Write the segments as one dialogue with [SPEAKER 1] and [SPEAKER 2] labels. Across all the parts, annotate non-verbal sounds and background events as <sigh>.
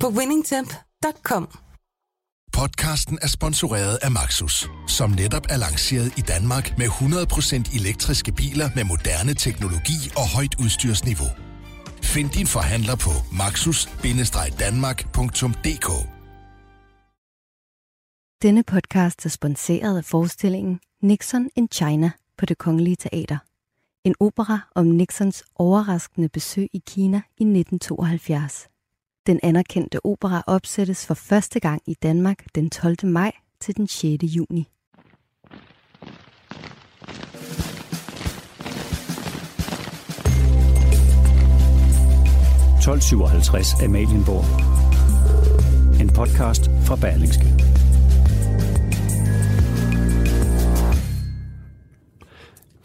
[SPEAKER 1] på winningtemp.com.
[SPEAKER 2] Podcasten er sponsoreret af Maxus, som netop er lanceret i Danmark med 100% elektriske biler med moderne teknologi og højt udstyrsniveau. Find din forhandler på maxus-danmark.dk
[SPEAKER 3] Denne podcast er sponsoreret af forestillingen Nixon in China på det Kongelige Teater. En opera om Nixons overraskende besøg i Kina i 1972. Den anerkendte opera opsættes for første gang i Danmark den 12. maj til den 6. juni.
[SPEAKER 4] ...1257 Amalienborg. En podcast fra Berlingske.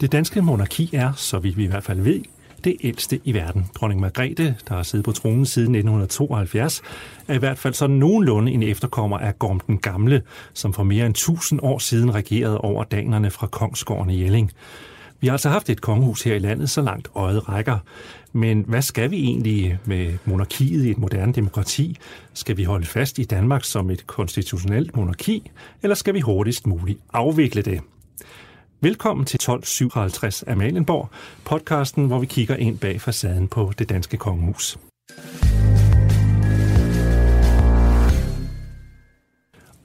[SPEAKER 4] Det danske monarki er, så vidt vi i hvert fald ved, det ældste i verden. Dronning Margrethe, der har siddet på tronen siden 1972, er i hvert fald så nogenlunde en efterkommer af Gorm den Gamle, som for mere end 1000 år siden regerede over danerne fra Kongsgården i Jelling. Vi har altså haft et kongehus her i landet, så langt øjet rækker. Men hvad skal vi egentlig med monarkiet i et moderne demokrati? Skal vi holde fast i Danmark som et konstitutionelt monarki, eller skal vi hurtigst muligt afvikle det? Velkommen til 1257 Amalienborg, podcasten, hvor vi kigger ind bag facaden på det danske kongehus.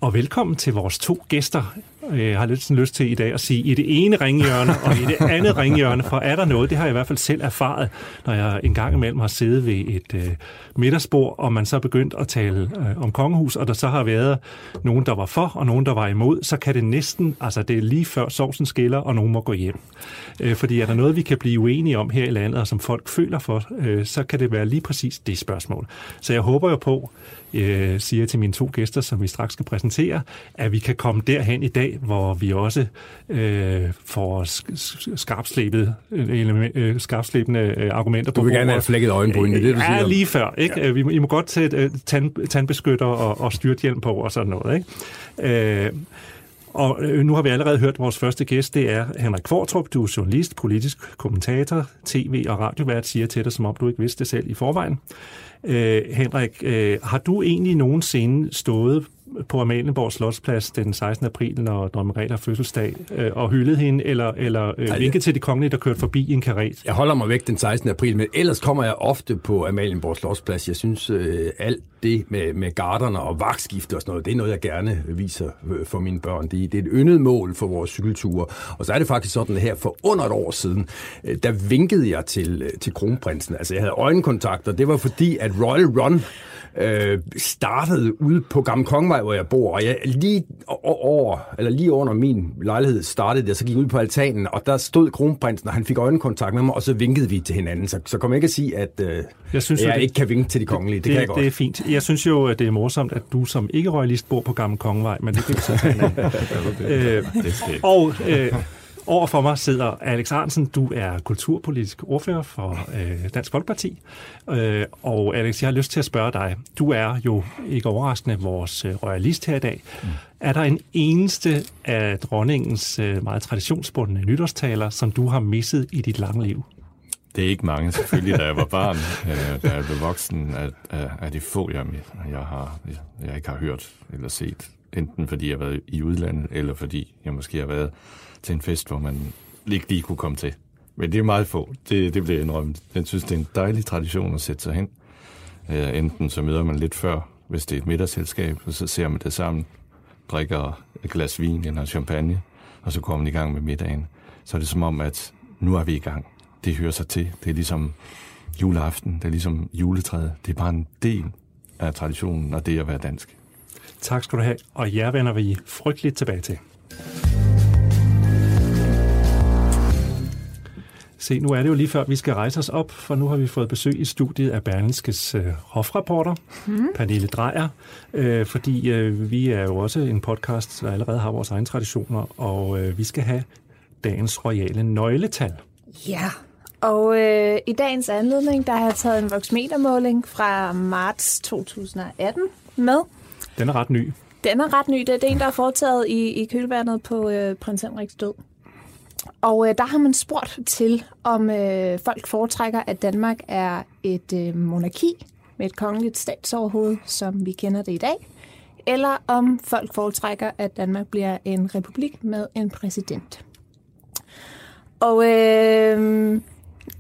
[SPEAKER 4] Og velkommen til vores to gæster. Jeg har lidt sådan lyst til i dag at sige i det ene ringhjørne og i det andet ringhjørne, for er der noget, det har jeg i hvert fald selv erfaret, når jeg en gang imellem har siddet ved et øh, middagsbord, og man så er begyndt at tale øh, om kongehus, og der så har været nogen, der var for, og nogen, der var imod, så kan det næsten, altså det er lige før sovsen skiller, og nogen må gå hjem. Øh, fordi er der noget, vi kan blive uenige om her i landet, og som folk føler for, øh, så kan det være lige præcis det spørgsmål. Så jeg håber jo på, øh, siger til mine to gæster, som vi straks skal præsentere, at vi kan komme derhen i dag, hvor vi også øh, får skarpslæbet, øh, skarpslæbende øh, argumenter
[SPEAKER 5] på Du vil gerne have flækket øjenbryn, det er det, du
[SPEAKER 4] ja,
[SPEAKER 5] siger?
[SPEAKER 4] lige før. Ikke? Ja. Vi, I må godt tage tand, tandbeskytter og, og styrthjelm på og sådan noget. Ikke? Øh, og nu har vi allerede hørt vores første gæst, det er Henrik Kvartrup. Du er journalist, politisk kommentator, tv- og radiovært, siger til dig, som om du ikke vidste det selv i forvejen. Øh, Henrik, øh, har du egentlig nogensinde stået på Amalienborg Slotsplads den 16. april, når dronning Margrethe har fødselsdag, øh, og hyldet hende, eller, eller øh, vinket til de kongelige, der kørte forbi i en karet?
[SPEAKER 5] Jeg holder mig væk den 16. april, men ellers kommer jeg ofte på Amalienborg Slotsplads. Jeg synes, øh, alt det med, med garderne og vagtskifte og sådan noget, det er noget, jeg gerne viser øh, for mine børn. Det, det er et yndet mål for vores cykelture. Og så er det faktisk sådan, her for under et år siden, øh, der vinkede jeg til, øh, til kronprinsen. Altså, jeg havde øjenkontakt, og det var fordi, at Royal Run øh, startede ude på Gamle Kongevej, hvor jeg bor, og jeg lige over, eller lige under min lejlighed startede det, så gik jeg ud på altanen, og der stod kronprinsen, og han fik øjenkontakt med mig, og så vinkede vi til hinanden. Så, så kom jeg ikke at sige, at øh, jeg, synes, jeg det, ikke kan vinke til de kongelige. Det, det,
[SPEAKER 4] kan
[SPEAKER 5] jeg godt.
[SPEAKER 4] det er fint. Jeg synes jo, at det er morsomt, at du som ikke-royalist bor på Gamle Kongevej, men det kan vi så tage <laughs> øh, Og øh, over for mig sidder Alex Arnsen. Du er kulturpolitisk ordfører for øh, Dansk Folkeparti. Øh, og Alex, jeg har lyst til at spørge dig. Du er jo ikke overraskende vores øh, royalist her i dag. Mm. Er der en eneste af dronningens øh, meget traditionsbundne nytårstaler, som du har misset i dit lange liv?
[SPEAKER 6] Det er ikke mange, selvfølgelig, da jeg var barn. <laughs> øh, da jeg blev voksen, at, at de få, jeg, jeg, har, jeg ikke har hørt eller set. Enten fordi jeg har været i udlandet, eller fordi jeg måske har været til en fest, hvor man ikke lige kunne komme til. Men det er meget få. Det, det bliver indrømmet. Jeg synes, det er en dejlig tradition at sætte sig hen. Uh, enten så møder man lidt før, hvis det er et middagsselskab, og så ser man det sammen, drikker et glas vin eller champagne, og så kommer man i gang med middagen. Så er det som om, at nu er vi i gang. Det hører sig til. Det er ligesom juleaften, det er ligesom juletræet. Det er bare en del af traditionen og det at være dansk.
[SPEAKER 4] Tak skal du have, og jer vender vi frygteligt tilbage til. Se, nu er det jo lige før, vi skal rejse os op, for nu har vi fået besøg i studiet af Berlingskes øh, hofreporter, mm. Pernille Drejer, øh, fordi øh, vi er jo også en podcast, der allerede har vores egne traditioner, og øh, vi skal have dagens royale nøgletal.
[SPEAKER 7] Ja, og øh, i dagens anledning, der har jeg taget en voksmetermåling fra marts 2018 med.
[SPEAKER 4] Den er ret ny.
[SPEAKER 7] Den er ret ny. Det er den, der er foretaget i, i kølvandet på øh, prins Henriks død. Og øh, der har man spurgt til, om øh, folk foretrækker, at Danmark er et øh, monarki med et kongeligt statsoverhoved, som vi kender det i dag, eller om folk foretrækker, at Danmark bliver en republik med en præsident. Og øh,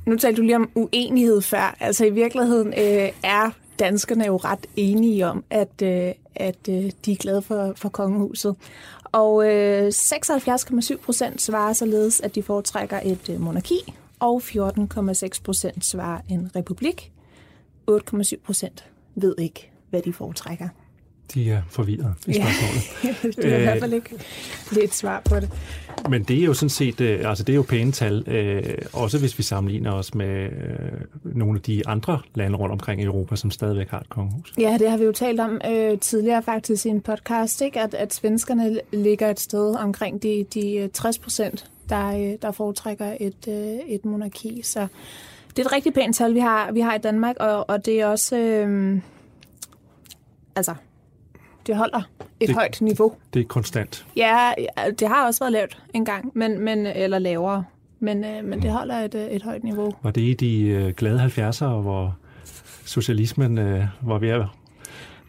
[SPEAKER 7] nu talte du lige om uenighed før. Altså i virkeligheden øh, er danskerne jo ret enige om, at, øh, at øh, de er glade for, for kongehuset. Og øh, 76,7 procent svarer således, at de foretrækker et øh, monarki, og 14,6 procent svarer en republik. 8,7 procent ved ikke, hvad de foretrækker.
[SPEAKER 4] De er forvirret i spørgsmålet. <laughs>
[SPEAKER 7] Ja, det er i hvert fald ikke lidt svar på det.
[SPEAKER 4] Men det er jo sådan set, øh, altså det er jo pæne tal, øh, også hvis vi sammenligner os med øh, nogle af de andre lande rundt omkring i Europa, som stadigvæk har et kongehus.
[SPEAKER 7] Ja, det har vi jo talt om øh, tidligere faktisk i en podcast, ikke? At, at svenskerne ligger et sted omkring de, de 60 procent, der, der foretrækker et, øh, et monarki. Så det er et rigtig pænt tal, vi har, vi har i Danmark, og, og det er også... Øh, altså, det holder et
[SPEAKER 4] det,
[SPEAKER 7] højt niveau.
[SPEAKER 4] Det er konstant.
[SPEAKER 7] Ja, det har også været lavt en gang, men, men, eller lavere. Men, øh, men det holder et, et højt niveau.
[SPEAKER 4] Var det i de øh, glade 70'ere, hvor socialismen øh, var ved at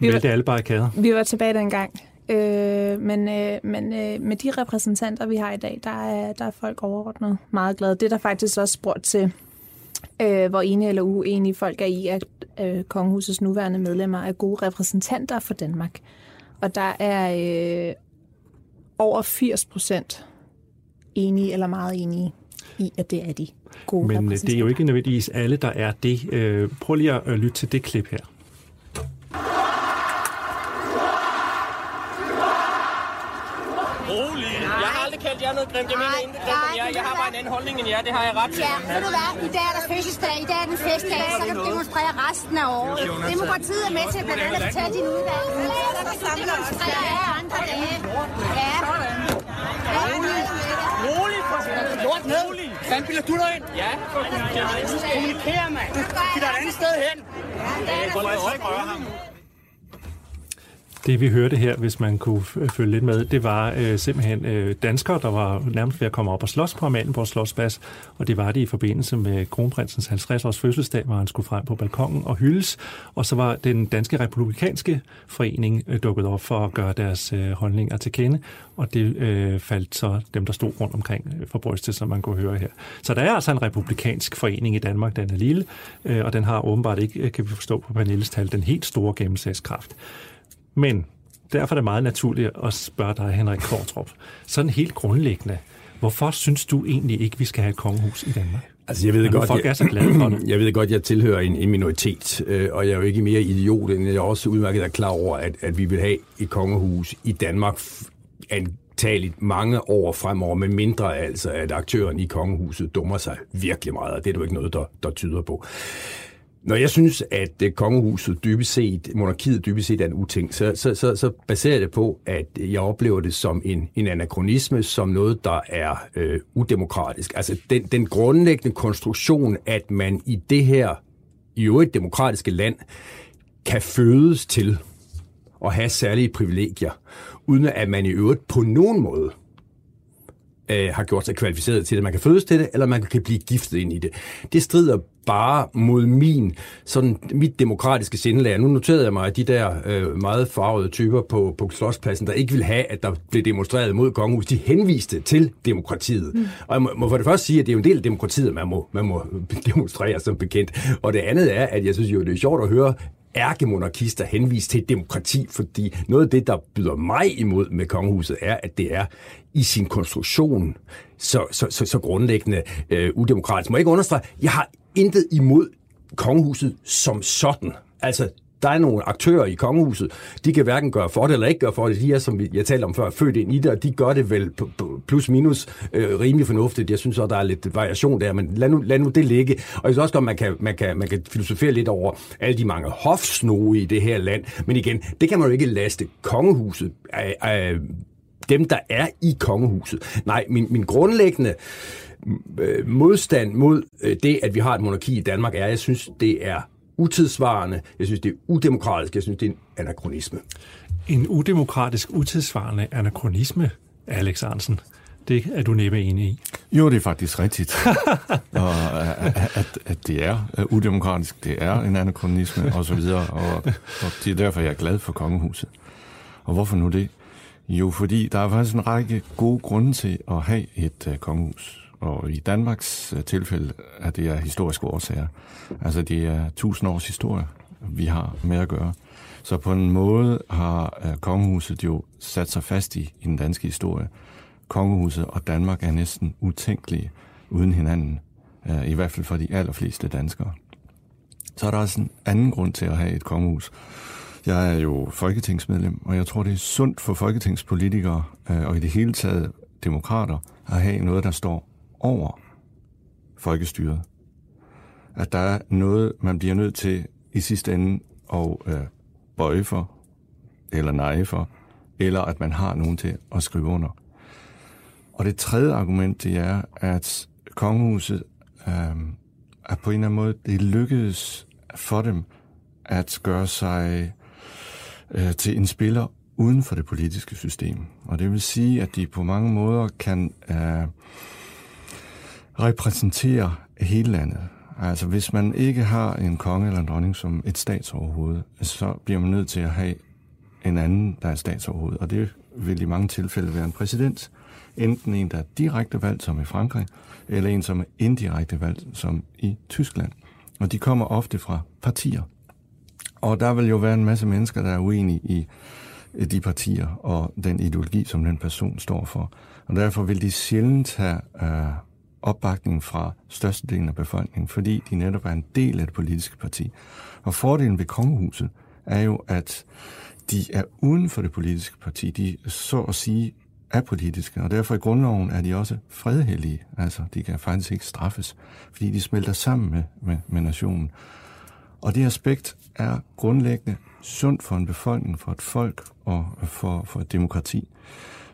[SPEAKER 4] vælte alle barrikader?
[SPEAKER 7] Vi var tilbage dengang. Øh, men øh, men øh, med de repræsentanter, vi har i dag, der er, der er folk overordnet meget glade. Det er der faktisk også spurgt til, øh, hvor enige eller uenige folk er i, at øh, kongehusets nuværende medlemmer er gode repræsentanter for Danmark. Og der er øh, over 80 procent enige eller meget enige i, at det er de gode
[SPEAKER 4] Men øh, det er jo ikke nødvendigvis alle, der er det. Øh, prøv lige at lytte til det klip her.
[SPEAKER 8] Jer noget grimt. Jeg mener intet grimt om jer. Jeg har bare en anden holdning end jer. Det har jeg ret til.
[SPEAKER 9] Ja, ved du hvad? I dag er der fødselsdag. I dag er den festdag. Så kan du demonstrere resten af året. Demokratiet er med til blandt andet at tage din uddannelse. Demonstrere af andre dage. Ja.
[SPEAKER 8] Rolig, Lort ned. Hvad bilder du dig ind? Ja. Kommunikere, mand. Giv dig et andet sted hen. Hvor må jeg ikke røre ham?
[SPEAKER 4] Det vi hørte her, hvis man kunne øh, følge lidt med, det var øh, simpelthen øh, danskere, der var nærmest ved at komme op og slås på Amalienborg Slottsplads, og det var det i forbindelse med kronprinsens 50 års fødselsdag, hvor han skulle frem på balkongen og hyldes, og så var den danske republikanske forening øh, dukket op for at gøre deres øh, holdninger til kende, og det øh, faldt så dem, der stod rundt omkring øh, for brystet, som man kunne høre her. Så der er altså en republikansk forening i Danmark, den er lille, øh, og den har åbenbart ikke, øh, kan vi forstå på Pernilles tal, den helt store gennemsagskraft. Men derfor er det meget naturligt at spørge dig, Henrik Kvartrup, sådan helt grundlæggende, hvorfor synes du egentlig ikke, vi skal have et kongehus i Danmark?
[SPEAKER 5] Altså, jeg ved
[SPEAKER 4] Når
[SPEAKER 5] godt,
[SPEAKER 4] folk
[SPEAKER 5] jeg,
[SPEAKER 4] er så glade for det. <clears throat>
[SPEAKER 5] Jeg ved godt, jeg tilhører en, en minoritet, øh, og jeg er jo ikke mere idiot, end jeg er også udmærket er klar over, at, at vi vil have et kongehus i Danmark antageligt mange år fremover, med mindre altså, at aktøren i kongehuset dummer sig virkelig meget, og det er jo ikke noget, der, der tyder på. Når jeg synes, at øh, kongehuset dybest set, monarkiet dybest set er en uting, så, så, så, så baserer jeg det på, at jeg oplever det som en, en anachronisme, som noget, der er øh, udemokratisk. Altså den, den grundlæggende konstruktion, at man i det her, i øvrigt demokratiske land, kan fødes til at have særlige privilegier, uden at man i øvrigt på nogen måde øh, har gjort sig kvalificeret til det. Man kan fødes til det, eller man kan blive giftet ind i det. Det strider bare mod min, sådan mit demokratiske sindelag. Nu noterede jeg mig, at de der øh, meget farvede typer på, på Slotspladsen, der ikke vil have, at der blev demonstreret mod kongehus, de henviste til demokratiet. Mm. Og jeg må, må for det første sige, at det er jo en del af demokratiet, man må, man må <laughs> demonstrere som bekendt. Og det andet er, at jeg synes jo, det er sjovt at høre ærkemonarkister henvise til demokrati, fordi noget af det, der byder mig imod med kongehuset, er, at det er i sin konstruktion så, så, så, så grundlæggende øh, udemokratisk. Må jeg ikke understrege, jeg har intet imod kongehuset som sådan. Altså, der er nogle aktører i kongehuset, de kan hverken gøre for det eller ikke gøre for det. De er, som jeg talte om før, født ind i det, og de gør det vel plus minus øh, rimelig fornuftigt. Jeg synes også, der er lidt variation der, men lad nu, lad nu det ligge. Og jeg synes også godt, man kan, man, kan, man kan filosofere lidt over alle de mange hofsnoge i det her land. Men igen, det kan man jo ikke laste kongehuset af, af dem, der er i kongehuset. Nej, min, min grundlæggende øh, modstand mod øh, det, at vi har et monarki i Danmark, er, at jeg synes, det er utidsvarende, jeg synes, det er udemokratisk, jeg synes, det er en anachronisme.
[SPEAKER 4] En udemokratisk, utidsvarende anachronisme, Alex Hansen. Det er du næppe enig i.
[SPEAKER 6] Jo, det er faktisk rigtigt. <laughs> og at, at det er udemokratisk, det er en anachronisme og så videre, og, og det er derfor, jeg er glad for kongehuset. Og hvorfor nu det? Jo, fordi der er faktisk en række gode grunde til at have et uh, kongehus. Og i Danmarks øh, tilfælde er det af historiske årsager. Altså, det er tusind års historie, vi har med at gøre. Så på en måde har øh, kongehuset jo sat sig fast i, i den danske historie. Kongehuset og Danmark er næsten utænkelige uden hinanden. Øh, I hvert fald for de allerfleste danskere. Så er der også en anden grund til at have et kongehus. Jeg er jo folketingsmedlem, og jeg tror, det er sundt for folketingspolitikere og i det hele taget demokrater at have noget, der står over folkestyret. At der er noget, man bliver nødt til i sidste ende at øh, bøje for, eller neje for, eller at man har nogen til at skrive under. Og det tredje argument, det er, at kongehuset øh, er på en eller anden måde, det lykkedes for dem at gøre sig øh, til en spiller uden for det politiske system. Og det vil sige, at de på mange måder kan øh, repræsentere hele landet. Altså hvis man ikke har en konge eller en dronning som et statsoverhoved, så bliver man nødt til at have en anden, der er statsoverhoved. Og det vil i mange tilfælde være en præsident. Enten en, der er direkte valgt, som i Frankrig, eller en, som er indirekte valgt, som i Tyskland. Og de kommer ofte fra partier. Og der vil jo være en masse mennesker, der er uenige i de partier og den ideologi, som den person står for. Og derfor vil de sjældent have øh, opbakning fra størstedelen af befolkningen, fordi de netop er en del af det politiske parti. Og fordelen ved kongehuset er jo, at de er uden for det politiske parti. De så at sige er politiske, og derfor i grundloven er de også fredhellige. Altså, de kan faktisk ikke straffes, fordi de smelter sammen med, med, med nationen. Og det aspekt er grundlæggende sundt for en befolkning, for et folk og for, for et demokrati.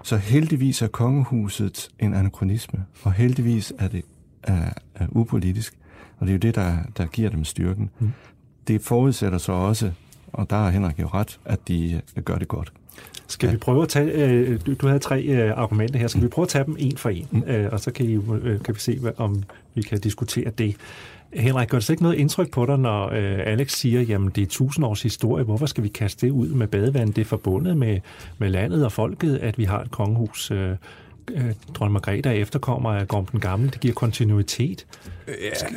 [SPEAKER 6] Så heldigvis er kongehuset en anachronisme, og heldigvis er det er, er upolitisk. Og det er jo det, der, der giver dem styrken. Mm. Det forudsætter så også, og der har Henrik jo ret, at de gør det godt.
[SPEAKER 4] Skal vi prøve at tage, øh, du, havde tre øh, argumenter her, skal mm. vi prøve at tage dem en for en, mm. øh, og så kan, I, øh, kan vi se, om vi kan diskutere det. Henrik, gør det så ikke noget indtryk på dig, når øh, Alex siger, jamen det er tusind års historie, hvorfor skal vi kaste det ud med badevand? Det er forbundet med, med landet og folket, at vi har et kongehus. Øh, øh, dronning Margrethe er efterkommer af Gorm den Gamle. Det giver kontinuitet. Ja,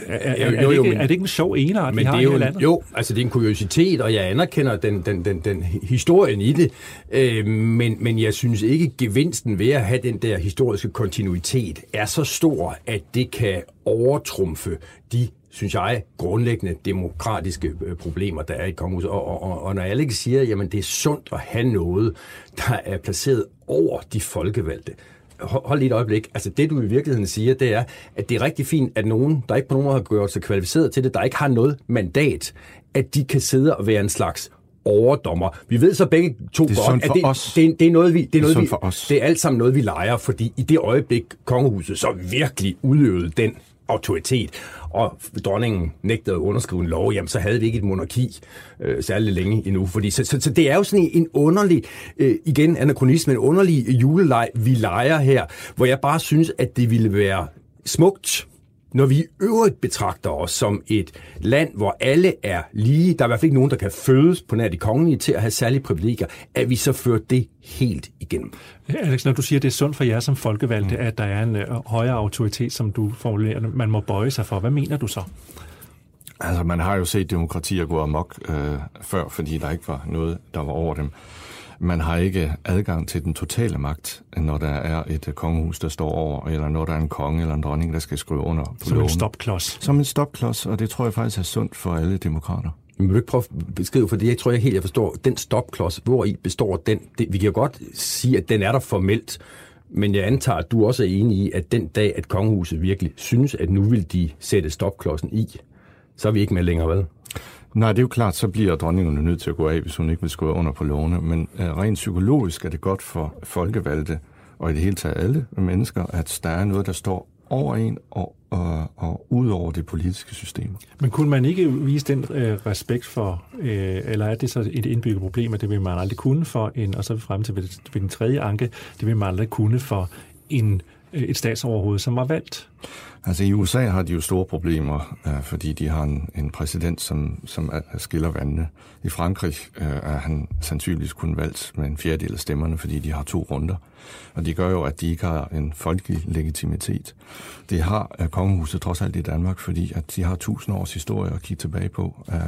[SPEAKER 4] er, er, jo, jo, det ikke, men, er det ikke en sjov enart, men vi har det er jo, landet?
[SPEAKER 5] Jo, altså det er en kuriositet, og jeg anerkender den, den, den, den historien i det, øh, men, men jeg synes ikke, gevinsten ved at have den der historiske kontinuitet er så stor, at det kan overtrumfe de synes jeg, grundlæggende demokratiske øh, problemer, der er i kongehuset. Og, og, og, og når Alex siger, jamen det er sundt at have noget, der er placeret over de folkevalgte, hold lige et øjeblik. Altså det, du i virkeligheden siger, det er, at det er rigtig fint, at nogen, der ikke på nogen måde har gjort sig kvalificeret til det, der ikke har noget mandat, at de kan sidde og være en slags overdommer. Vi ved så begge to
[SPEAKER 6] det
[SPEAKER 5] godt,
[SPEAKER 6] at
[SPEAKER 5] det,
[SPEAKER 6] os.
[SPEAKER 5] det, det, er noget, vi, det, er noget,
[SPEAKER 6] det er
[SPEAKER 5] vi,
[SPEAKER 6] for os.
[SPEAKER 5] det er alt sammen noget, vi leger, fordi i det øjeblik, kongehuset så virkelig udøvede den autoritet, og dronningen nægtede at underskrive en lov, jamen så havde vi ikke et monarki øh, særlig længe endnu. Fordi, så, så, så det er jo sådan en underlig, øh, igen anachronisme, en underlig juleleg, vi leger her, hvor jeg bare synes, at det ville være smukt, når vi i øvrigt betragter os som et land, hvor alle er lige, der er i hvert fald ikke nogen, der kan fødes på nær de kongelige til at have særlige privilegier, at vi så fører det helt igennem.
[SPEAKER 4] Alex, når du siger, at det er sundt for jer som folkevalgte, mm. at der er en uh, højere autoritet, som du formulerer, man må bøje sig for, hvad mener du så?
[SPEAKER 6] Altså, man har jo set demokratier gå amok øh, før, fordi der ikke var noget, der var over dem. Man har ikke adgang til den totale magt, når der er et kongehus, der står over, eller når der er en konge eller en dronning, der skal skrive under på
[SPEAKER 4] Som
[SPEAKER 6] loven.
[SPEAKER 4] en stopklods.
[SPEAKER 6] Som en stopklods, og det tror jeg faktisk er sundt for alle demokrater.
[SPEAKER 5] Men vil du ikke prøve at beskrive, for det jeg tror jeg helt, jeg forstår, den stopklods, hvor i består den? Det, vi kan jo godt sige, at den er der formelt, men jeg antager, at du også er enig i, at den dag, at kongehuset virkelig synes, at nu vil de sætte stopklodsen i, så er vi ikke med længere, vel?
[SPEAKER 6] Nej, det er jo klart, så bliver dronningen nødt til at gå af, hvis hun ikke vil skrive under på lovene. Men øh, rent psykologisk er det godt for folkevalgte, og i det hele taget alle mennesker, at der er noget, der står over en og, og, og ud over det politiske system.
[SPEAKER 4] Men kunne man ikke vise den øh, respekt for, øh, eller er det så et indbygget problem, at det vil man aldrig kunne for en, og så vi frem til ved, ved den tredje anke, det vil man aldrig kunne for en, øh, et statsoverhoved, som var valgt?
[SPEAKER 6] Altså i USA har de jo store problemer, øh, fordi de har en, en præsident, som, som skiller vandene. I Frankrig øh, er han sandsynligvis kun valgt med en fjerdedel af stemmerne, fordi de har to runder. Og det gør jo, at de ikke har en folkelig legitimitet. Det har øh, kongehuset trods alt i Danmark, fordi at de har tusind års historie at kigge tilbage på, øh,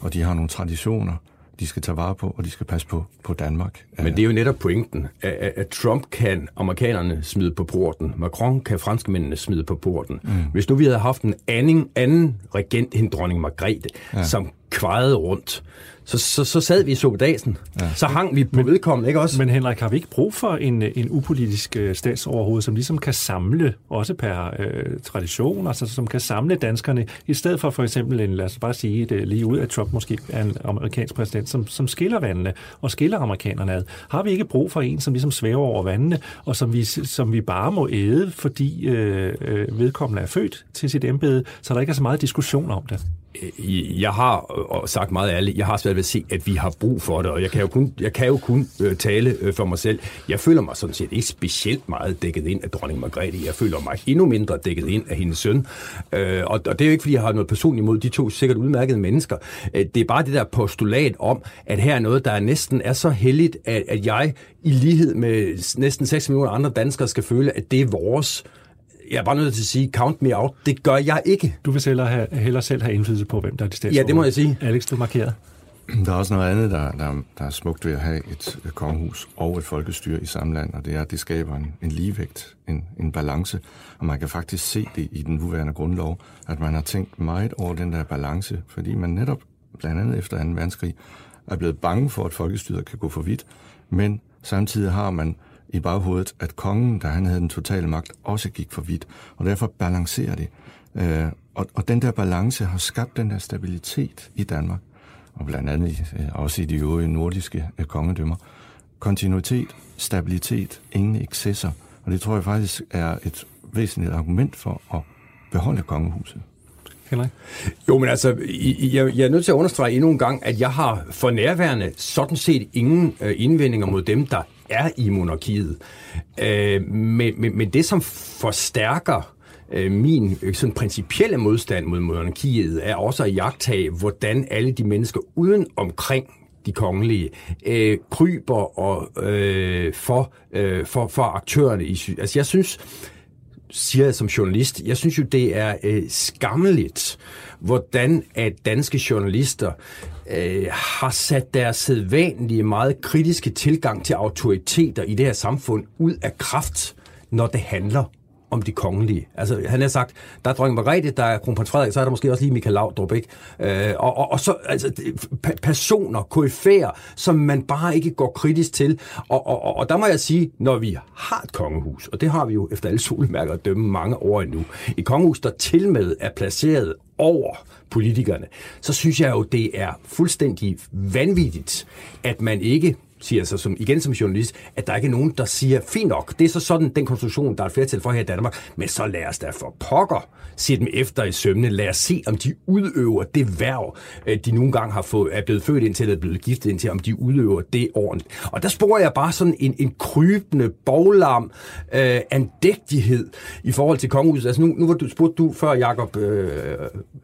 [SPEAKER 6] og de har nogle traditioner, de skal tage vare på, og de skal passe på, på Danmark.
[SPEAKER 5] Men det er jo netop pointen, at, at Trump kan amerikanerne smide på porten, Macron kan franskmændene smide på porten. Mm. Hvis nu vi havde haft en anden, anden regent end dronning Margrethe, ja. som kvejede rundt, så, så, så sad vi i sopedasen. Ja. Så hang vi på men, vedkommende, ikke også?
[SPEAKER 4] Men Henrik, har vi ikke brug for en, en upolitisk øh, statsoverhoved, som ligesom kan samle, også per øh, tradition, altså som kan samle danskerne, i stedet for for eksempel en, lad os bare sige det lige ud, at Trump måske er en amerikansk præsident, som, som skiller vandene og skiller amerikanerne ad. Har vi ikke brug for en, som ligesom svæver over vandene, og som vi, som vi bare må æde, fordi øh, øh, vedkommende er født til sit embede, så der ikke er så meget diskussion om det?
[SPEAKER 5] Øh, jeg har øh, sagt meget ærligt, jeg har svært ved at se, at vi har brug for det, og jeg kan jo kun, jeg kan jo kun øh, tale for mig selv. Jeg føler mig sådan set ikke specielt meget dækket ind af dronning Margrethe. Jeg føler mig endnu mindre dækket ind af hendes søn. Og, og det er jo ikke, fordi jeg har noget personligt imod de to sikkert udmærkede mennesker. Det er bare det der postulat om, at her er noget, der er næsten er så heldigt, at, at jeg i lighed med næsten 6 millioner andre danskere skal føle, at det er vores jeg er bare nødt til at sige, count me out. Det gør jeg ikke.
[SPEAKER 4] Du vil selv have, hellere selv have indflydelse på, hvem der er
[SPEAKER 5] de Ja, det må jeg sige.
[SPEAKER 4] Alex, du markeret.
[SPEAKER 6] Der er også noget andet, der, der, der er smukt ved at have et, et kongehus og et folkestyre i samme land, og det er, at det skaber en, en ligevægt, en, en balance. Og man kan faktisk se det i den nuværende grundlov, at man har tænkt meget over den der balance, fordi man netop, blandt andet efter 2. verdenskrig, er blevet bange for, at folkestyret kan gå for vidt, men samtidig har man i baghovedet, at kongen, da han havde den totale magt, også gik for vidt, og derfor balancerer det. Øh, og, og den der balance har skabt den der stabilitet i Danmark, og blandt andet øh, også i de øvrige nordiske øh, kongedømmer. Kontinuitet, stabilitet, ingen excesser, og det tror jeg faktisk er et væsentligt argument for at beholde kongehuset.
[SPEAKER 4] Henrik?
[SPEAKER 5] Jo, men altså, jeg, jeg er nødt til at understrege endnu en gang, at jeg har for nærværende sådan set ingen øh, indvendinger mod dem, der er i monarkiet. Øh, men, men, men det, som forstærker øh, min øh, sådan principielle modstand mod monarkiet, er også at jagtage, hvordan alle de mennesker uden omkring de kongelige, øh, kryber og, øh, for, øh, for, for aktørerne. I, altså jeg synes, siger jeg som journalist, jeg synes jo, det er øh, skammeligt, hvordan at danske journalister øh, har sat deres sædvanlige, meget kritiske tilgang til autoriteter i det her samfund ud af kraft, når det handler om de kongelige. Altså, han har sagt, der er dronning Margrethe, der er kronprins Frederik, så er der måske også lige Michael Laudrup, ikke? Øh, og, og, og så altså, personer, koryfærer, som man bare ikke går kritisk til. Og, og, og, og der må jeg sige, når vi har et kongehus, og det har vi jo efter alle solmærker at dømme mange år endnu, et kongehus, der til med er placeret over politikerne, så synes jeg jo, det er fuldstændig vanvittigt, at man ikke siger så som, igen som journalist, at der ikke er nogen, der siger, fint nok, det er så sådan den konstruktion, der er et flertal for her i Danmark, men så lad os da for pokker se dem efter i sømne. Lad os se, om de udøver det værv, øh, de nogle gange har fået, er blevet født ind til, eller er blevet giftet ind til, om de udøver det ordentligt. Og der sporer jeg bare sådan en, en krybende, boglam øh, andægtighed i forhold til kongehuset. Altså nu, nu var du, spurgte du før, Jacob øh,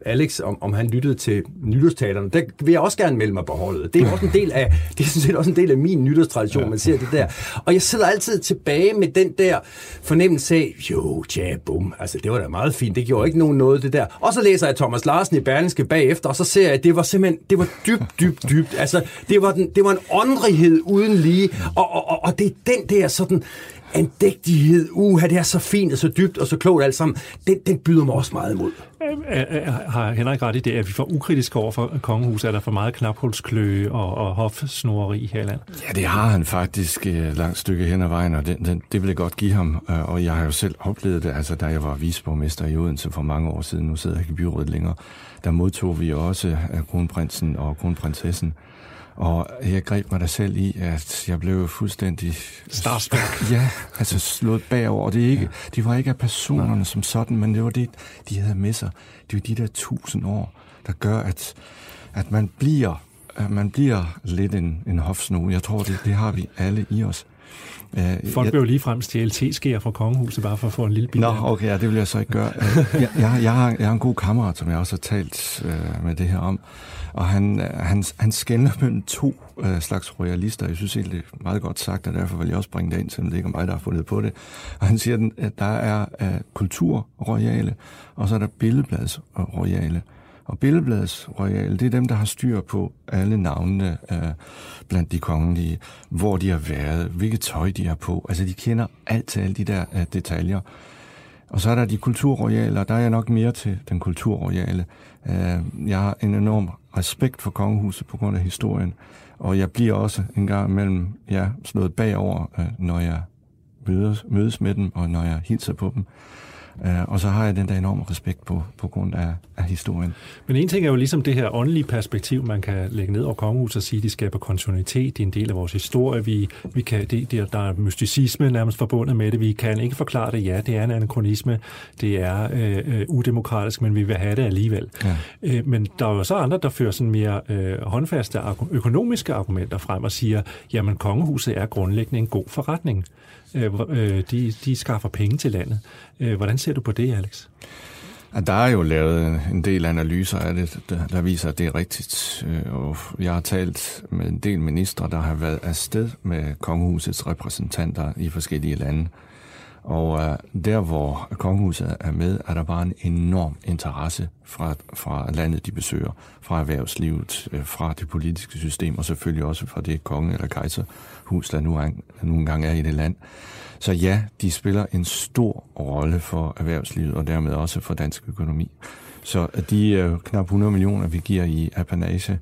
[SPEAKER 5] Alex, om, om han lyttede til nytårstalerne. Der vil jeg også gerne melde mig på holdet. Det er også en del af, det er sådan set også en del af min nytårstradition, ja. man ser det der. Og jeg sidder altid tilbage med den der fornemmelse af, jo, tja, bum, altså det var da meget fint, det gjorde ikke nogen noget, det der. Og så læser jeg Thomas Larsen i Berlingske bagefter, og så ser jeg, at det var simpelthen, det var dybt, dybt, dybt. Altså, det var, den, det var en åndrighed uden lige, og, og, og, og det er den der sådan, andægtighed, uha, det er så fint og så dybt og så klogt alt sammen, den, den byder mig også meget imod.
[SPEAKER 4] Har Henrik ret i det, at vi får ukritiske over for kongehuset? Er der for meget knaphulskløe og, og hofsnoreri her i landet?
[SPEAKER 6] Ja, det har han faktisk et langt stykke hen ad vejen, og det, det, det vil jeg godt give ham. Øh, og jeg har jo selv oplevet det, altså da jeg var viceborgmester i Odense for mange år siden, nu sidder jeg ikke i byrådet længere, der modtog vi også kronprinsen og kronprinsessen og jeg greb mig da selv i, at jeg blev fuldstændig...
[SPEAKER 4] Starstruck. <laughs>
[SPEAKER 6] Ja, altså slået bagover. Og det er ikke, ja. de var ikke af personerne ja. som sådan, men det var det, de havde med sig. Det var de der tusind år, der gør, at, at man bliver at man bliver lidt en, en hofsno. Jeg tror, det, det har vi alle i os.
[SPEAKER 4] Uh, Folk vil jo lige frem stjæle te fra kongehuset, bare for at få en lille bil.
[SPEAKER 6] Nå, okay, ja, det vil jeg så ikke gøre. Uh, jeg, jeg, jeg, har, jeg har en god kammerat, som jeg også har talt uh, med det her om, og han, øh, han, han skældner mellem to øh, slags royalister. Jeg synes egentlig, det er meget godt sagt, og derfor vil jeg også bringe det ind, selvom det ikke er mig, der har fundet på det. Og han siger, at der er øh, kulturroyale, og så er der billedbladsroyale. Og Billedbladets Royale, det er dem, der har styr på alle navnene øh, blandt de kongelige, hvor de har været, hvilket tøj de har på. Altså, de kender alt til alle de der øh, detaljer. Og så er der de kulturroyale, og der er jeg nok mere til den kulturroyale. Øh, jeg har en enorm respekt for kongehuset på grund af historien, og jeg bliver også en gang imellem ja, slået bagover, øh, når jeg mødes, mødes med dem, og når jeg hilser på dem. Uh, og så har jeg den der enorme respekt på, på grund af, af historien.
[SPEAKER 4] Men en ting er jo ligesom det her åndelige perspektiv, man kan lægge ned over kongehuset og sige, at de skaber kontinuitet, det er en del af vores historie, vi, vi kan, det, det, der er mysticisme nærmest forbundet med det, vi kan ikke forklare det, ja, det er en anachronisme, det er øh, øh, udemokratisk, men vi vil have det alligevel. Ja. Øh, men der er jo så andre, der fører sådan mere øh, håndfaste økonomiske argumenter frem og siger, jamen kongehuset er grundlæggende en god forretning. Øh, øh, de, de skaffer penge til landet. Øh, hvordan ser du på det, Alex?
[SPEAKER 6] Der er jo lavet en del analyser af det, der viser, at det er rigtigt. Øh, og jeg har talt med en del ministre, der har været afsted med kongehusets repræsentanter i forskellige lande. Og øh, der, hvor kongehuset er med, er der bare en enorm interesse fra, fra landet, de besøger, fra erhvervslivet, øh, fra det politiske system, og selvfølgelig også fra det konge- eller kejserhus, der nu, er, nu engang er i det land. Så ja, de spiller en stor rolle for erhvervslivet, og dermed også for dansk økonomi. Så de øh, knap 100 millioner, vi giver i apanage,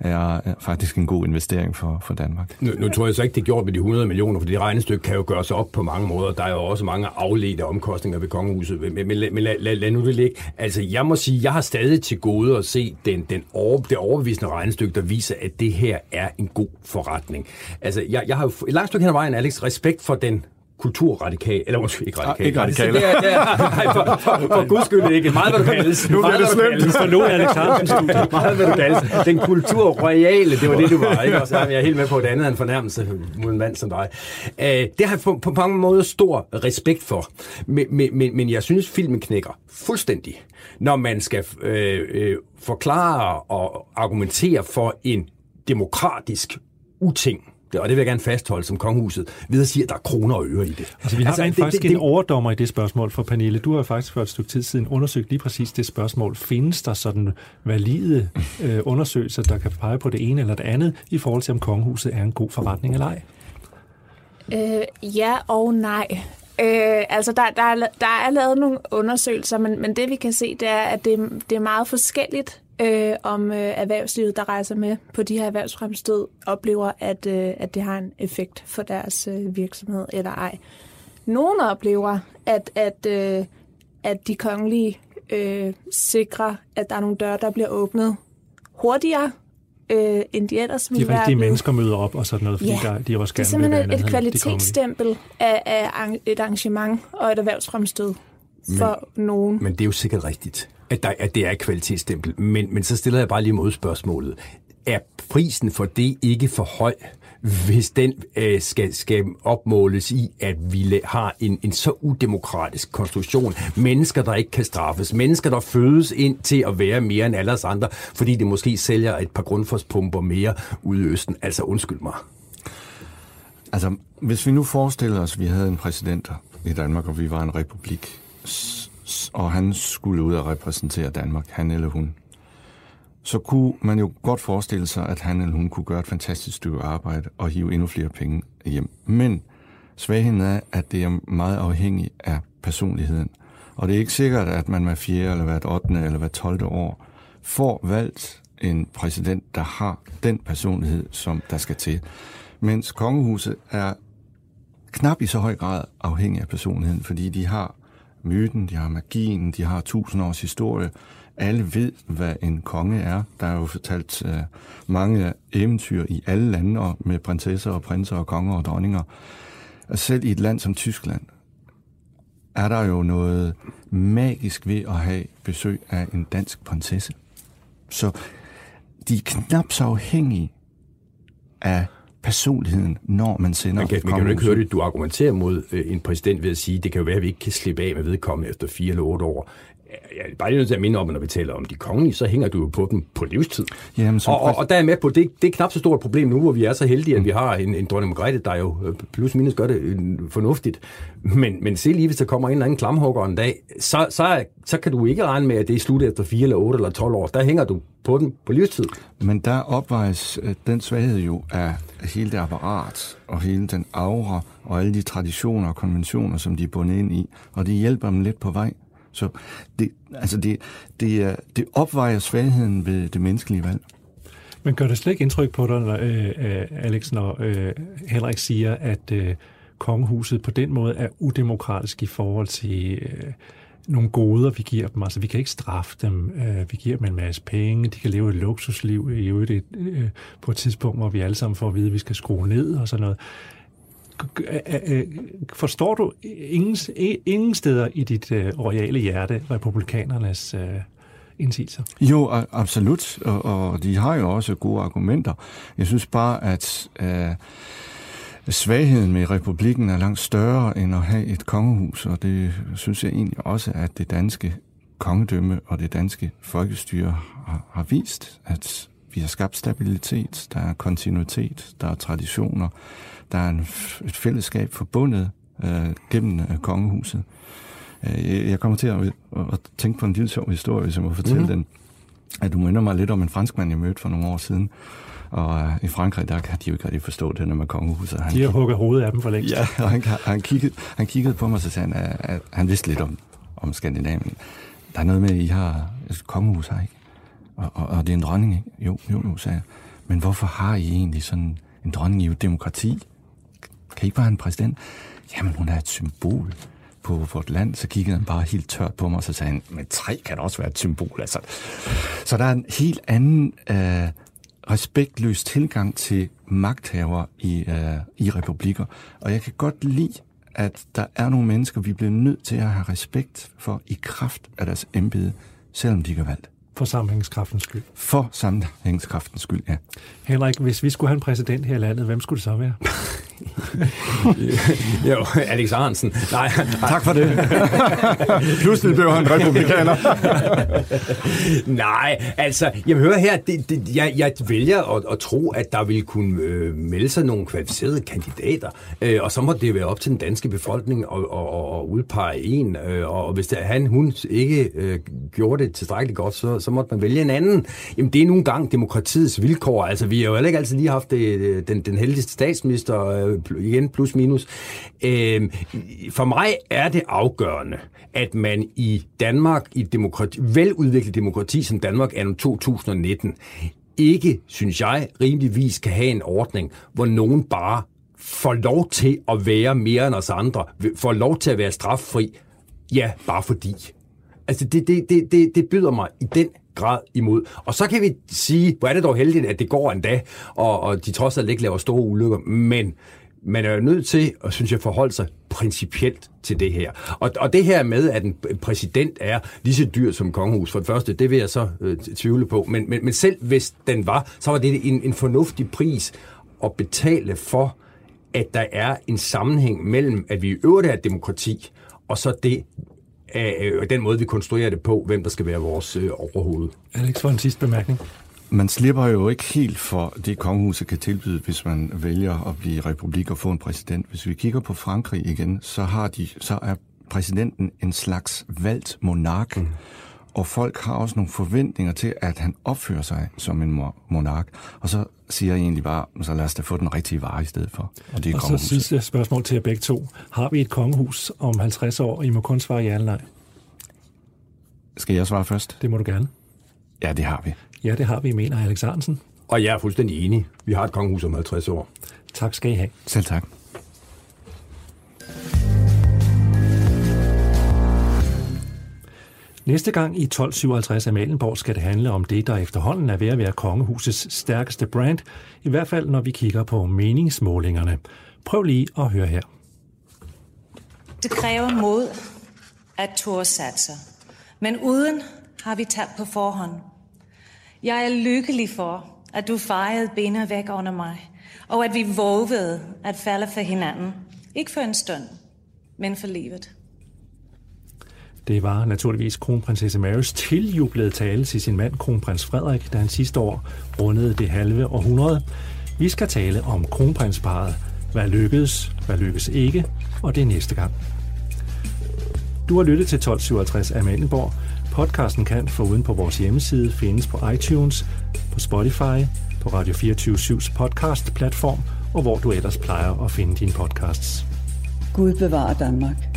[SPEAKER 6] er faktisk en god investering for, for Danmark.
[SPEAKER 5] Nu, nu tror jeg så ikke, det er gjort med de 100 millioner, for det regnestykke kan jo gøres op på mange måder. Der er jo også mange afledte omkostninger ved kongehuset, men, men, men lad, lad, lad nu det ligge. Altså, jeg må sige, jeg har stadig til gode at se den, den over, det overbevisende regnestykke, der viser, at det her er en god forretning. Altså, jeg, jeg har jo et langt stykke hen ad vejen, Alex, respekt for den kulturradikal, eller måske ikke radikal.
[SPEAKER 6] Ah, ikke radikal.
[SPEAKER 5] Det er, det er, <laughs> nej, for, for, for guds skyld ikke. Meget hvad du kaldes.
[SPEAKER 4] Nu er det slemt. For nu er Alex Hansen
[SPEAKER 5] Meget hvad du kaldes. Den kulturroyale, det var det, du var. Ikke? Og så er jeg helt med på, at det andet er en fornærmelse mod en mand som dig. Uh, det har jeg på, på mange måder stor respekt for. Men, men, men jeg synes, filmen knækker fuldstændig, når man skal øh, øh, forklare og argumentere for en demokratisk uting og det vil jeg gerne fastholde som kongehuset, ved at sige, at der er kroner og øre i det.
[SPEAKER 4] Altså, vi har altså, rent faktisk det, det, en overdommer i det spørgsmål for Pernille. Du har faktisk for et stykke tid siden undersøgt lige præcis det spørgsmål. Findes der sådan valide øh, undersøgelser, der kan pege på det ene eller det andet, i forhold til, om kongehuset er en god forretning eller ej?
[SPEAKER 7] Øh, ja og nej. Øh, altså, der, der, er, der er lavet nogle undersøgelser, men, men det vi kan se, det er, at det, det er meget forskelligt, øh, om øh, erhvervslivet, der rejser med på de her erhvervsfremstød, oplever, at, øh, at det har en effekt for deres øh, virksomhed eller ej. Nogle oplever, at, at, øh, at de kongelige øh, sikrer, at der er nogle døre, der bliver åbnet hurtigere, øh, end de ellers ville
[SPEAKER 4] være. De rigtige mennesker møder op og sådan noget, fordi ja, der, de også gerne
[SPEAKER 7] være Det er simpelthen et kvalitetsstempel af, af et arrangement og et erhvervsfremstød for men, nogen.
[SPEAKER 5] Men det er jo sikkert rigtigt at, der, at det er et kvalitetsstempel. Men, men så stiller jeg bare lige modspørgsmålet. Er prisen for det ikke for høj, hvis den øh, skal, skal opmåles i, at vi har en, en så udemokratisk konstruktion. Mennesker, der ikke kan straffes. Mennesker, der fødes ind til at være mere end alle os andre, fordi det måske sælger et par grundforspumper mere ude i Østen. Altså undskyld mig.
[SPEAKER 6] Altså, hvis vi nu forestiller os, at vi havde en præsident i Danmark, og vi var en republik, og han skulle ud og repræsentere Danmark, han eller hun, så kunne man jo godt forestille sig, at han eller hun kunne gøre et fantastisk stykke arbejde og hive endnu flere penge hjem. Men Svagheden er, at det er meget afhængigt af personligheden. Og det er ikke sikkert, at man hver fjerde, eller hvert 8. eller hvert 12. år får valgt en præsident, der har den personlighed, som der skal til. Mens kongehuset er knap i så høj grad afhængig af personligheden, fordi de har myten, de har magien, de har tusind års historie. Alle ved, hvad en konge er. Der er jo fortalt øh, mange eventyr i alle lande og med prinsesser og prinser og konger og dronninger. Og selv i et land som Tyskland er der jo noget magisk ved at have besøg af en dansk prinsesse. Så de er knap så afhængige af personligheden, når man sender
[SPEAKER 5] Man kan, man kan jo ikke høre det, du argumenterer mod øh, en præsident ved at sige, det kan jo være, at vi ikke kan slippe af med vedkommende efter fire eller otte år. Jeg er bare nødt til at minde om, at når vi taler om de kongelige, så hænger du jo på dem på livstid.
[SPEAKER 6] Jamen,
[SPEAKER 5] og, og, og der er med på, det, det er knap så stort problem nu, hvor vi er så heldige, at vi har en, en dronning Margrethe, der jo øh, plus minus gør det øh, fornuftigt. Men, men se lige, hvis der kommer en eller anden klamhugger en dag, så, så, så kan du ikke regne med, at det er slut efter 4 eller 8 eller 12 år. Der hænger du på den på livstid.
[SPEAKER 6] Men der opvejes øh, den svaghed jo af hele det apparat, og hele den aura, og alle de traditioner og konventioner, som de er bundet ind i. Og det hjælper dem lidt på vej. Så det, altså det, det, det opvejer svagheden ved det menneskelige valg.
[SPEAKER 4] Men gør det slet ikke indtryk på dig, øh, øh, Alex, når øh, Henrik siger, at øh, kongehuset på den måde er udemokratisk i forhold til øh, nogle goder, vi giver dem. Altså, vi kan ikke straffe dem. Øh, vi giver dem en masse penge. De kan leve et luksusliv i øvrigt øh, på et tidspunkt, hvor vi alle sammen får at vide, at vi skal skrue ned og sådan noget. Forstår du ingen, ingen steder i dit øh, royale hjerte republikanernes øh, indsigelser?
[SPEAKER 6] Jo, absolut, og, og de har jo også gode argumenter. Jeg synes bare, at øh, svagheden med republikken er langt større end at have et kongehus, og det synes jeg egentlig også, at det danske kongedømme og det danske folkestyre har, har vist, at vi har skabt stabilitet, der er kontinuitet, der er traditioner, der er en, et fællesskab forbundet øh, gennem øh, kongehuset. Øh, jeg kommer til at, at tænke på en lille sjov historie, hvis jeg må fortælle mm-hmm. den. At du minder mig lidt om en franskmand, jeg mødte for nogle år siden. Og øh, i Frankrig, der kan de jo ikke rigtig forstå det der med kongehuset.
[SPEAKER 4] Han de har hugget hovedet af dem for længst.
[SPEAKER 6] Ja, og han, han, kiggede, han kiggede på mig, så sagde han, at, at han vidste lidt om, om Skandinavien. Der er noget med, at I har et kongehus her, ikke? Og, og, og det er en dronning, ikke? Jo, jo, jo, sagde jeg. Men hvorfor har I egentlig sådan en dronning i et demokrati? Kan I ikke bare have en præsident? Jamen, hun er et symbol på vort land, så kiggede han bare helt tørt på mig, og så sagde han, men tre kan også være et symbol. Altså. Så der er en helt anden øh, respektløs tilgang til magthaver i, øh, i republikker. Og jeg kan godt lide, at der er nogle mennesker, vi bliver nødt til at have respekt for i kraft af deres embede, selvom de ikke er valgt.
[SPEAKER 4] For sammenhængskraftens skyld.
[SPEAKER 6] For sammenhængskraftens skyld, ja.
[SPEAKER 4] Henrik, hvis vi skulle have en præsident her i landet, hvem skulle det så være? <laughs>
[SPEAKER 5] jo, Alex Arnsen. Nej,
[SPEAKER 6] tak for det. <laughs> Pludselig blev han republikaner. <laughs>
[SPEAKER 5] Nej, altså, jeg hører her, det, det, jeg, jeg vælger at, at tro, at der vil kunne øh, melde sig nogle kvalificerede kandidater, øh, og så må det være op til den danske befolkning at, at, at udpege en, øh, og hvis det, han, hun ikke øh, gjorde det tilstrækkeligt godt, så, så måtte man vælge en anden. Jamen, det er nogle gange demokratiets vilkår. Altså, vi har jo heller ikke altid lige haft det, den, den heldigste statsminister, øh, igen plus minus. Øh, for mig er det afgørende, at man i Danmark, i et demokrati, veludviklet demokrati som Danmark er 2019, ikke, synes jeg, rimeligvis kan have en ordning, hvor nogen bare får lov til at være mere end os andre, får lov til at være straffri, ja, bare fordi. Altså, det, det, det, det, det byder mig i den grad imod. Og så kan vi sige, hvor er det dog heldigt, at det går endda, og, og de trods alt ikke laver store ulykker, men man er jo nødt til, og synes jeg, forholde sig principielt til det her. Og, og det her med, at en præsident er lige så dyr som kongehus, for det første, det vil jeg så øh, tvivle på. Men, men, men selv hvis den var, så var det en, en fornuftig pris at betale for, at der er en sammenhæng mellem, at vi i øvrigt er et demokrati, og så det, øh, den måde, vi konstruerer det på, hvem der skal være vores øh, overhoved.
[SPEAKER 4] Alex, for en sidste bemærkning.
[SPEAKER 6] Man slipper jo ikke helt for det, kongehuset kan tilbyde, hvis man vælger at blive republik og få en præsident. Hvis vi kigger på Frankrig igen, så, har de, så er præsidenten en slags valgt monark. Mm. Og folk har også nogle forventninger til, at han opfører sig som en monark. Og så siger jeg egentlig bare, så lad os da få den rigtige vare i stedet for.
[SPEAKER 4] Og, det er og så sidste spørgsmål til jer begge to. Har vi et kongehus om 50 år, I må kun svare ja eller nej?
[SPEAKER 6] Skal jeg svare først?
[SPEAKER 4] Det må du gerne.
[SPEAKER 6] Ja, det har vi.
[SPEAKER 4] Ja, det har vi, mener Alex Arnsen.
[SPEAKER 5] Og jeg er fuldstændig enig. Vi har et kongehus om 50 år.
[SPEAKER 4] Tak skal I have.
[SPEAKER 6] Selv tak.
[SPEAKER 4] Næste gang i 1257 Amalienborg skal det handle om det, der efterhånden er ved at være kongehusets stærkeste brand, i hvert fald når vi kigger på meningsmålingerne. Prøv lige at høre her.
[SPEAKER 10] Det kræver mod at tåre satser, men uden har vi tabt på forhånd. Jeg er lykkelig for, at du fejrede binder væk under mig, og at vi vågede at falde for hinanden. Ikke for en stund, men for livet.
[SPEAKER 4] Det var naturligvis kronprinsesse Marys tiljublede tale til sin mand, kronprins Frederik, da han sidste år rundede det halve århundrede. Vi skal tale om kronprinsparet. Hvad lykkedes, hvad lykkedes ikke, og det er næste gang. Du har lyttet til 1257 Amalienborg. Podcasten kan foruden på vores hjemmeside findes på iTunes, på Spotify, på Radio 24-7's podcast-platform og hvor du ellers plejer at finde dine podcasts.
[SPEAKER 11] Gud bevarer Danmark.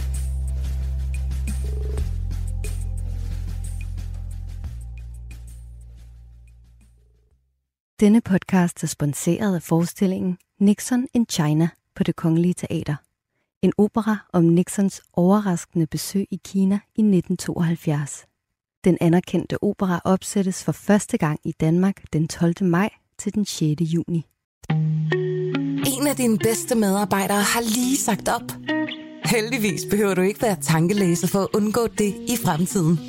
[SPEAKER 3] Denne podcast er sponsoreret af forestillingen Nixon in China på det Kongelige Teater. En opera om Nixons overraskende besøg i Kina i 1972. Den anerkendte opera opsættes for første gang i Danmark den 12. maj til den 6. juni.
[SPEAKER 1] En af dine bedste medarbejdere har lige sagt op. Heldigvis behøver du ikke være tankelæser for at undgå det i fremtiden.